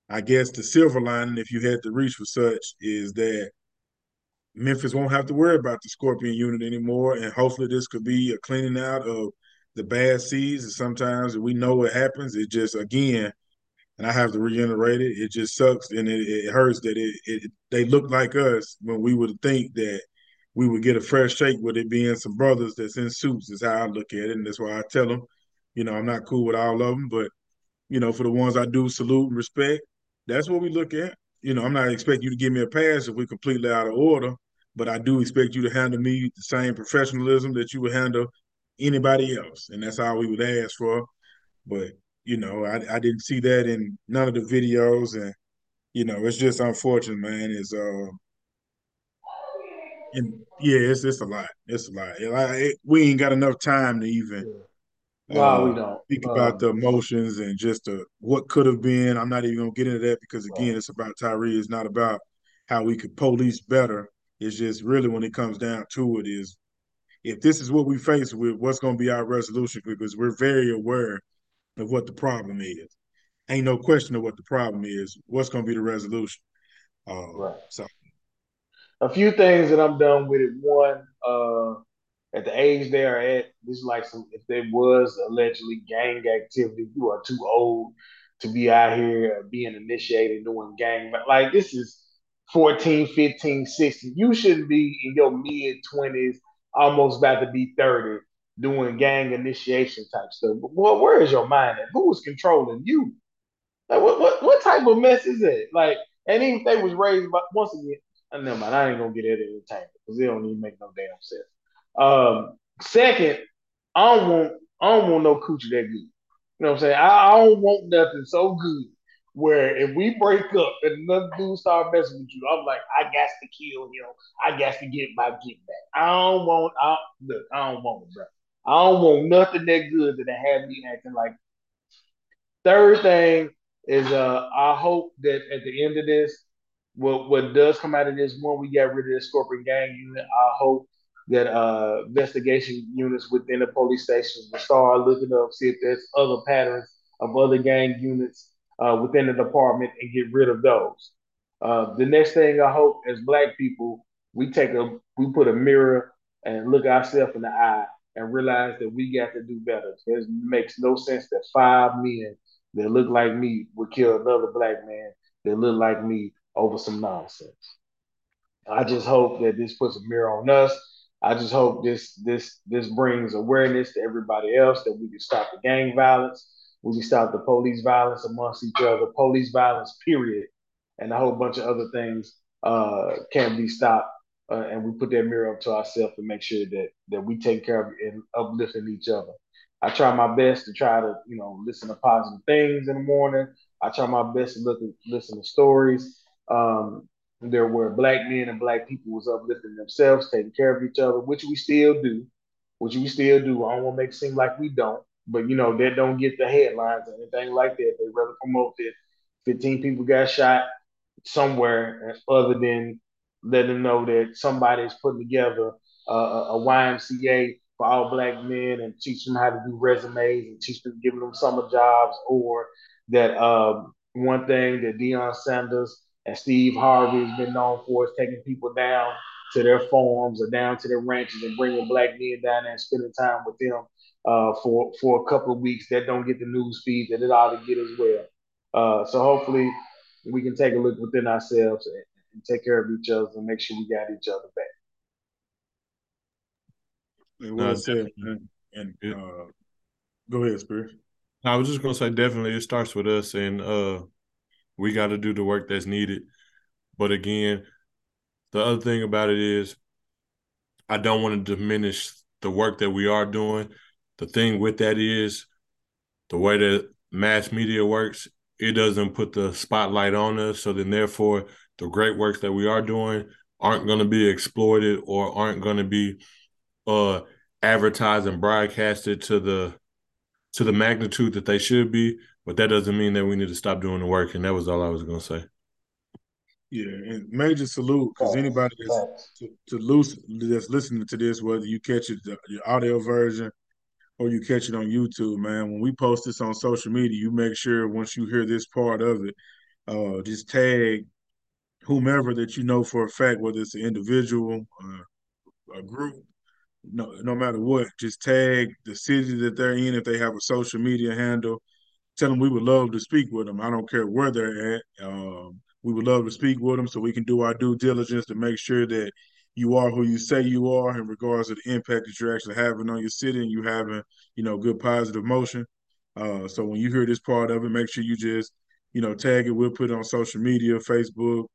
I guess the silver lining, if you had to reach for such, is that Memphis won't have to worry about the Scorpion unit anymore, and hopefully this could be a cleaning out of the bad seeds. And sometimes we know what happens. It just again, and I have to reiterate it. It just sucks and it, it hurts that it, it they look like us when we would think that we would get a fresh shake with it being some brothers that's in suits. Is how I look at it, and that's why I tell them, you know, I'm not cool with all of them, but you know, for the ones I do salute and respect, that's what we look at. You know, I'm not expecting you to give me a pass if we're completely out of order, but I do expect you to handle me the same professionalism that you would handle anybody else, and that's all we would ask for. But you know, I, I didn't see that in none of the videos, and you know, it's just unfortunate, man. Is uh, and yeah, it's it's a lot. It's a lot. It, we ain't got enough time to even. No, uh, we don't. Speak about um, the emotions and just the, what could have been. I'm not even gonna get into that because again, right. it's about Tyre. It's not about how we could police better. It's just really when it comes down to it is if this is what we face with, what's going to be our resolution? Because we're very aware of what the problem is. Ain't no question of what the problem is. What's going to be the resolution? Uh, right. So, a few things that I'm done with it. One, uh, at the age they are at, this is like some. If there was allegedly gang activity, you are too old to be out here being initiated doing gang. But like this is 14, 15, 16. You shouldn't be in your mid 20s almost about to be 30 doing gang initiation type stuff. But boy, where is your mind at? Who is controlling you? Like what what what type of mess is it? Like, and even if they was raised by once again, uh, never mind, I ain't gonna get that entertainment because it don't even make no damn sense. Um, second, I don't want I don't want no coochie that good. You know what I'm saying? I, I don't want nothing so good where if we break up and another dude start messing with you, I'm like, I got to kill him. I got to get my get back. I don't want. I look. I don't want it, bro. I don't want nothing that good that have me acting like. Third thing is, uh, I hope that at the end of this, what what does come out of this, one, we got rid of the Scorpion Gang unit. I hope that uh, investigation units within the police stations will start looking up, see if there's other patterns of other gang units uh, within the department and get rid of those. Uh, the next thing I hope as black people, we take a we put a mirror and look ourselves in the eye and realize that we got to do better. It makes no sense that five men that look like me would kill another black man that look like me over some nonsense. I just hope that this puts a mirror on us. I just hope this this this brings awareness to everybody else that we can stop the gang violence we stop the police violence amongst each other, police violence, period, and a whole bunch of other things uh, can be stopped. Uh, and we put that mirror up to ourselves and make sure that that we take care of and uplifting each other. I try my best to try to you know listen to positive things in the morning. I try my best to look at, listen to stories. Um, there were black men and black people was uplifting themselves, taking care of each other, which we still do, which we still do. I don't want to make it seem like we don't, but you know, they don't get the headlines or anything like that. They rather promote that 15 people got shot somewhere other than letting them know that somebody's putting together a, a YMCA for all black men and teach them how to do resumes and teach them, giving them summer jobs, or that um, one thing that Deion Sanders and Steve Harvey has been known for is taking people down to their farms or down to their ranches and bringing black men down there and spending time with them uh, for for a couple of weeks that don't get the news feed that it ought to get as well. Uh, so hopefully we can take a look within ourselves and, and, take care of each other and make sure we got each other back. Well said. And uh, go ahead, Spirit. I was just gonna say definitely it starts with us and uh, we got to do the work that's needed. But again, the other thing about it is I don't want to diminish the work that we are doing the thing with that is the way that mass media works, it doesn't put the spotlight on us. So then, therefore, the great works that we are doing, aren't going to be exploited or aren't going to be uh, advertised and broadcasted to the to the magnitude that they should be. But that doesn't mean that we need to stop doing the work. And that was all I was going to say. Yeah, and major salute because anybody that's to, to loose that's listening to this, whether you catch it the, the audio version or you catch it on YouTube, man. When we post this on social media, you make sure once you hear this part of it, uh, just tag whomever that you know for a fact, whether it's an individual, uh, a group, no, no matter what, just tag the city that they're in if they have a social media handle. Tell them we would love to speak with them. I don't care where they're at. Um, we would love to speak with them so we can do our due diligence to make sure that you are who you say you are in regards to the impact that you're actually having on your city and you having, you know, good positive motion. Uh, so when you hear this part of it, make sure you just, you know, tag it. We'll put it on social media, Facebook,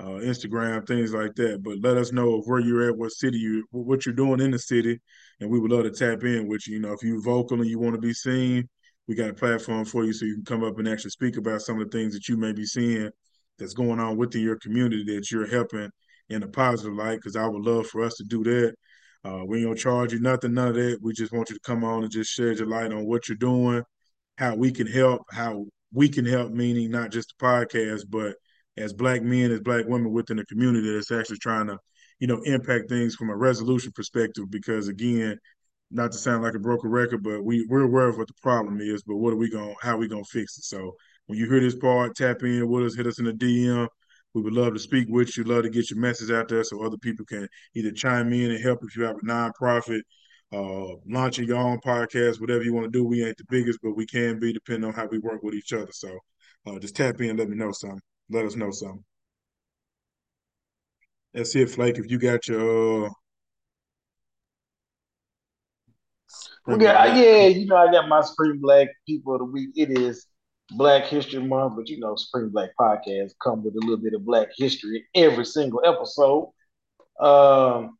uh, Instagram, things like that. But let us know of where you're at, what city you, what you're doing in the city, and we would love to tap in with you. You know, if you're vocal and you want to be seen, we got a platform for you so you can come up and actually speak about some of the things that you may be seeing that's going on within your community that you're helping in a positive light. Because I would love for us to do that. Uh, we ain't gonna charge you nothing, none of that. We just want you to come on and just shed your light on what you're doing, how we can help, how we can help, meaning not just the podcast, but as black men, as black women within the community that's actually trying to, you know, impact things from a resolution perspective. Because again, not to sound like a broken record, but we we're aware of what the problem is, but what are we to how are we gonna fix it? So when you hear this part, tap in with us, hit us in the DM. We would love to speak with you, love to get your message out there so other people can either chime in and help if you have a nonprofit, uh, launching your own podcast, whatever you want to do. We ain't the biggest, but we can be depending on how we work with each other. So uh, just tap in, let me know something. Let us know something. That's it, Flake. If you got your uh, got, yeah, you know, I got my Supremely Black People of the Week. It is Black History Month, but you know, Supremely Black Podcast come with a little bit of Black history every single episode. Um,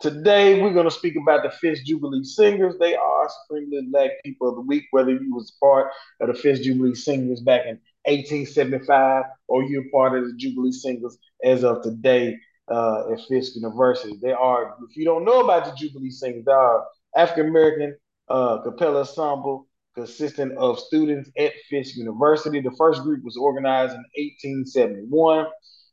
today we're going to speak about the Fisk Jubilee Singers. They are Supremely Black People of the Week, whether you was part of the Fisk Jubilee Singers back in 1875 or you're part of the Jubilee Singers as of today uh, at Fisk University. They are, if you don't know about the Jubilee Singers, they are African American uh, cappella Ensemble consisting of students at Fisk University. The first group was organized in 1871,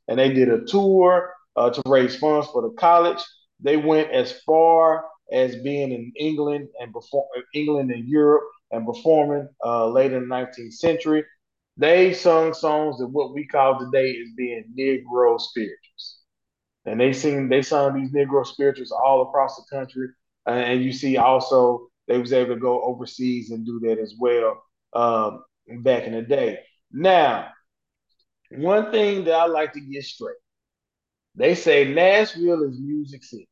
and they did a tour uh, to raise funds for the college. They went as far as being in England and before England and Europe and performing uh, later in the 19th century. They sung songs that what we call today is being Negro spirituals, and they sing they sung these Negro spirituals all across the country. And you see also they was able to go overseas and do that as well um, back in the day. Now, one thing that I like to get straight, they say Nashville is Music City.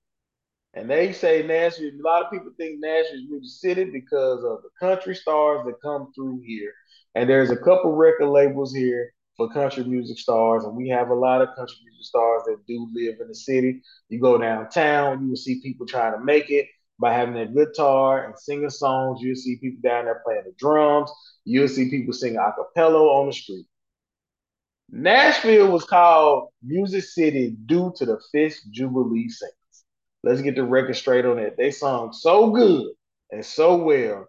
And they say Nashville, a lot of people think Nashville is Music City because of the country stars that come through here. And there's a couple record labels here for country music stars, and we have a lot of country music stars that do live in the city. You go downtown, you will see people trying to make it by having their guitar and singing songs. You'll see people down there playing the drums. You'll see people singing a cappella on the street. Nashville was called Music City due to the Fisk Jubilee Singers. Let's get the record straight on that. They sung so good and so well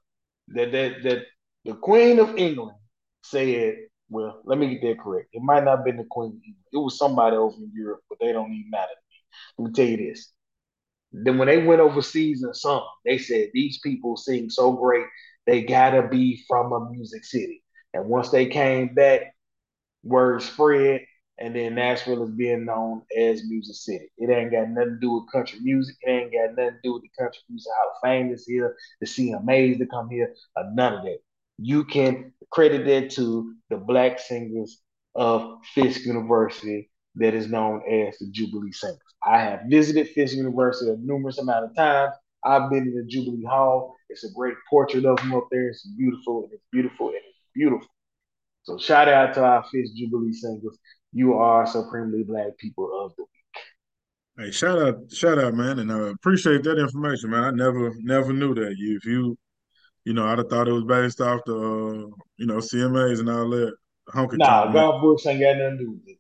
that that, that the Queen of England said, well, let me get that correct. It might not have been the Queen. It was somebody over in Europe, but they don't even matter to me. Let me tell you this. Then when they went overseas and sung, they said these people sing so great, they gotta be from a music city. And once they came back, word spread, and then Nashville is being known as Music City. It ain't got nothing to do with country music. It ain't got nothing to do with the Country Music Hall of Fame is here, the CMAs to come here, or none of that. You can credit that to the black singers of Fisk University that is known as the Jubilee Singers. I have visited Fisk University a numerous amount of times. I've been in the Jubilee Hall. It's a great portrait of them up there. It's beautiful and it's beautiful and it's beautiful. So shout out to our Fisk Jubilee Singers. You are supremely black people of the week. Hey, shout out, shout out, man, and I appreciate that information, man. I never, never knew that. You, if you, you know, I'd have thought it was based off the, uh, you know, CMAs and all that. Honky nah, Garth Brooks ain't got nothing to do with it.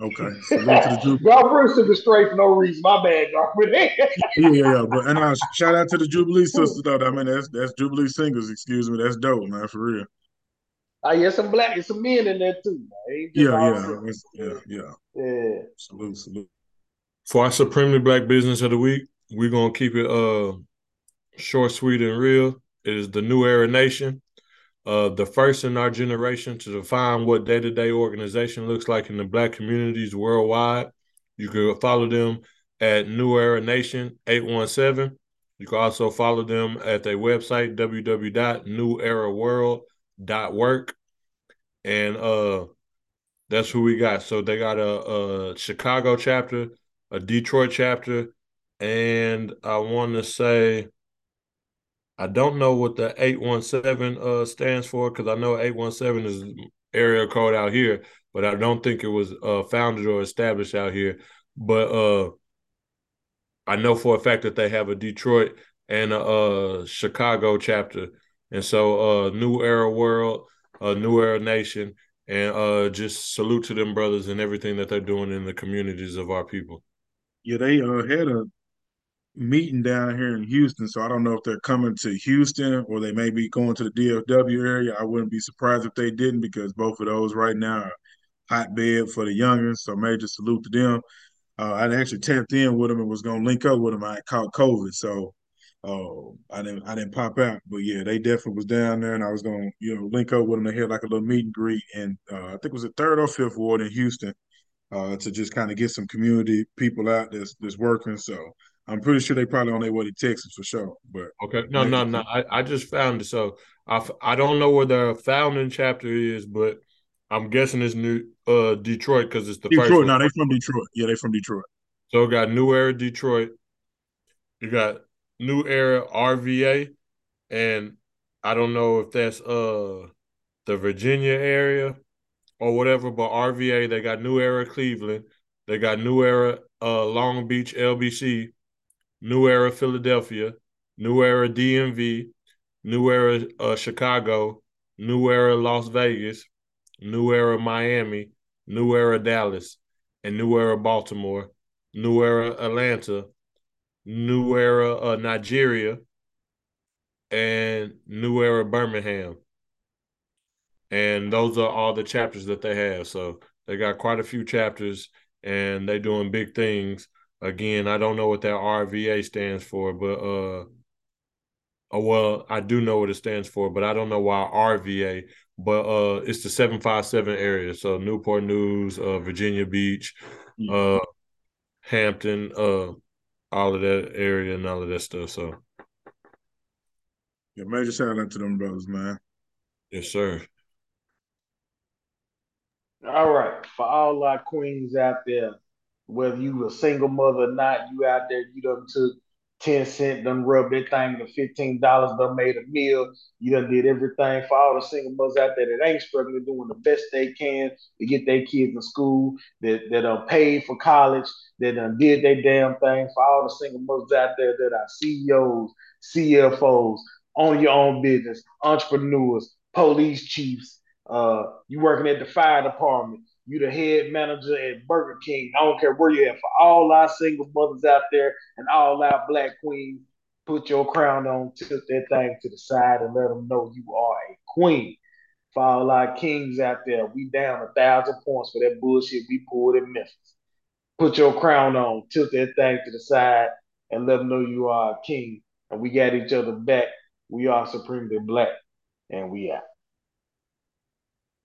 Okay. Salute to the Jubilee. Garth Brooks took it straight for no reason. My bad, Garth. yeah, yeah, yeah. But and uh, shout out to the Jubilee sisters though. I mean, that's that's Jubilee singers. Excuse me. That's dope, man. For real. Uh, yeah, some black, and some men in there too. Man. Yeah, yeah, yeah, yeah, yeah. Salute, salute. For our supremely black business of the week, we're gonna keep it uh short, sweet, and real. It is the New Era Nation, uh, the first in our generation to define what day to day organization looks like in the black communities worldwide. You can follow them at New Era Nation 817. You can also follow them at their website, www.neweraworld.work. And uh, that's who we got. So they got a, a Chicago chapter, a Detroit chapter, and I want to say I don't know what the 817 uh, stands for because I know 817 is area code out here, but I don't think it was uh, founded or established out here. But uh, I know for a fact that they have a Detroit and a, a Chicago chapter. And so uh, New Era World, uh, New Era Nation, and uh, just salute to them brothers and everything that they're doing in the communities of our people. Yeah, they uh, had a meeting down here in Houston. So I don't know if they're coming to Houston or they may be going to the DFW area. I wouldn't be surprised if they didn't because both of those right now are hotbed for the youngins. So major salute to them. Uh, I actually tapped in with them and was gonna link up with them. I caught COVID, so uh, I didn't I didn't pop out. But yeah, they definitely was down there, and I was gonna you know link up with them. They had like a little meet and greet, and uh, I think it was the third or fifth ward in Houston uh, to just kind of get some community people out that's that's working. So I'm pretty sure they probably on their way to Texas for sure. But okay, no, no, no. I, I just found it. So I, I don't know where the founding chapter is, but I'm guessing it's New uh Detroit because it's the Detroit. first. No, they from Detroit. Yeah, they from Detroit. So we got New Era Detroit. You got New Era RVA, and I don't know if that's uh the Virginia area or whatever, but RVA they got New Era Cleveland, they got New Era uh Long Beach LBC, New Era Philadelphia, New Era DMV, New Era uh, Chicago, New Era Las Vegas, New Era Miami, New Era Dallas, and New Era Baltimore, New Era Atlanta, New Era uh, Nigeria, and New Era Birmingham. And those are all the chapters that they have. So they got quite a few chapters and they're doing big things. Again, I don't know what that RVA stands for, but uh, oh, well, I do know what it stands for, but I don't know why RVA. But uh, it's the seven five seven area, so Newport News, uh, Virginia Beach, uh, Hampton, uh, all of that area and all of that stuff. So, yeah, major shout out to them brothers, man. Yes, sir. All right, for all our queens out there, whether you a single mother or not, you out there, you done took 10 cent, done rubbed that thing to $15, done made a meal. You done did everything for all the single mothers out there that ain't struggling, doing the best they can to get their kids in school, that, that are paid for college, that done did their damn thing for all the single mothers out there that are CEOs, CFOs, own your own business, entrepreneurs, police chiefs, uh, you working at the fire department, you the head manager at Burger King. I don't care where you're at. For all our single mothers out there and all our black queens, put your crown on, tilt that thing to the side, and let them know you are a queen. For all our kings out there, we down a thousand points for that bullshit we pulled in Memphis. Put your crown on, tilt that thing to the side, and let them know you are a king. And we got each other back. We are supremely black, and we out.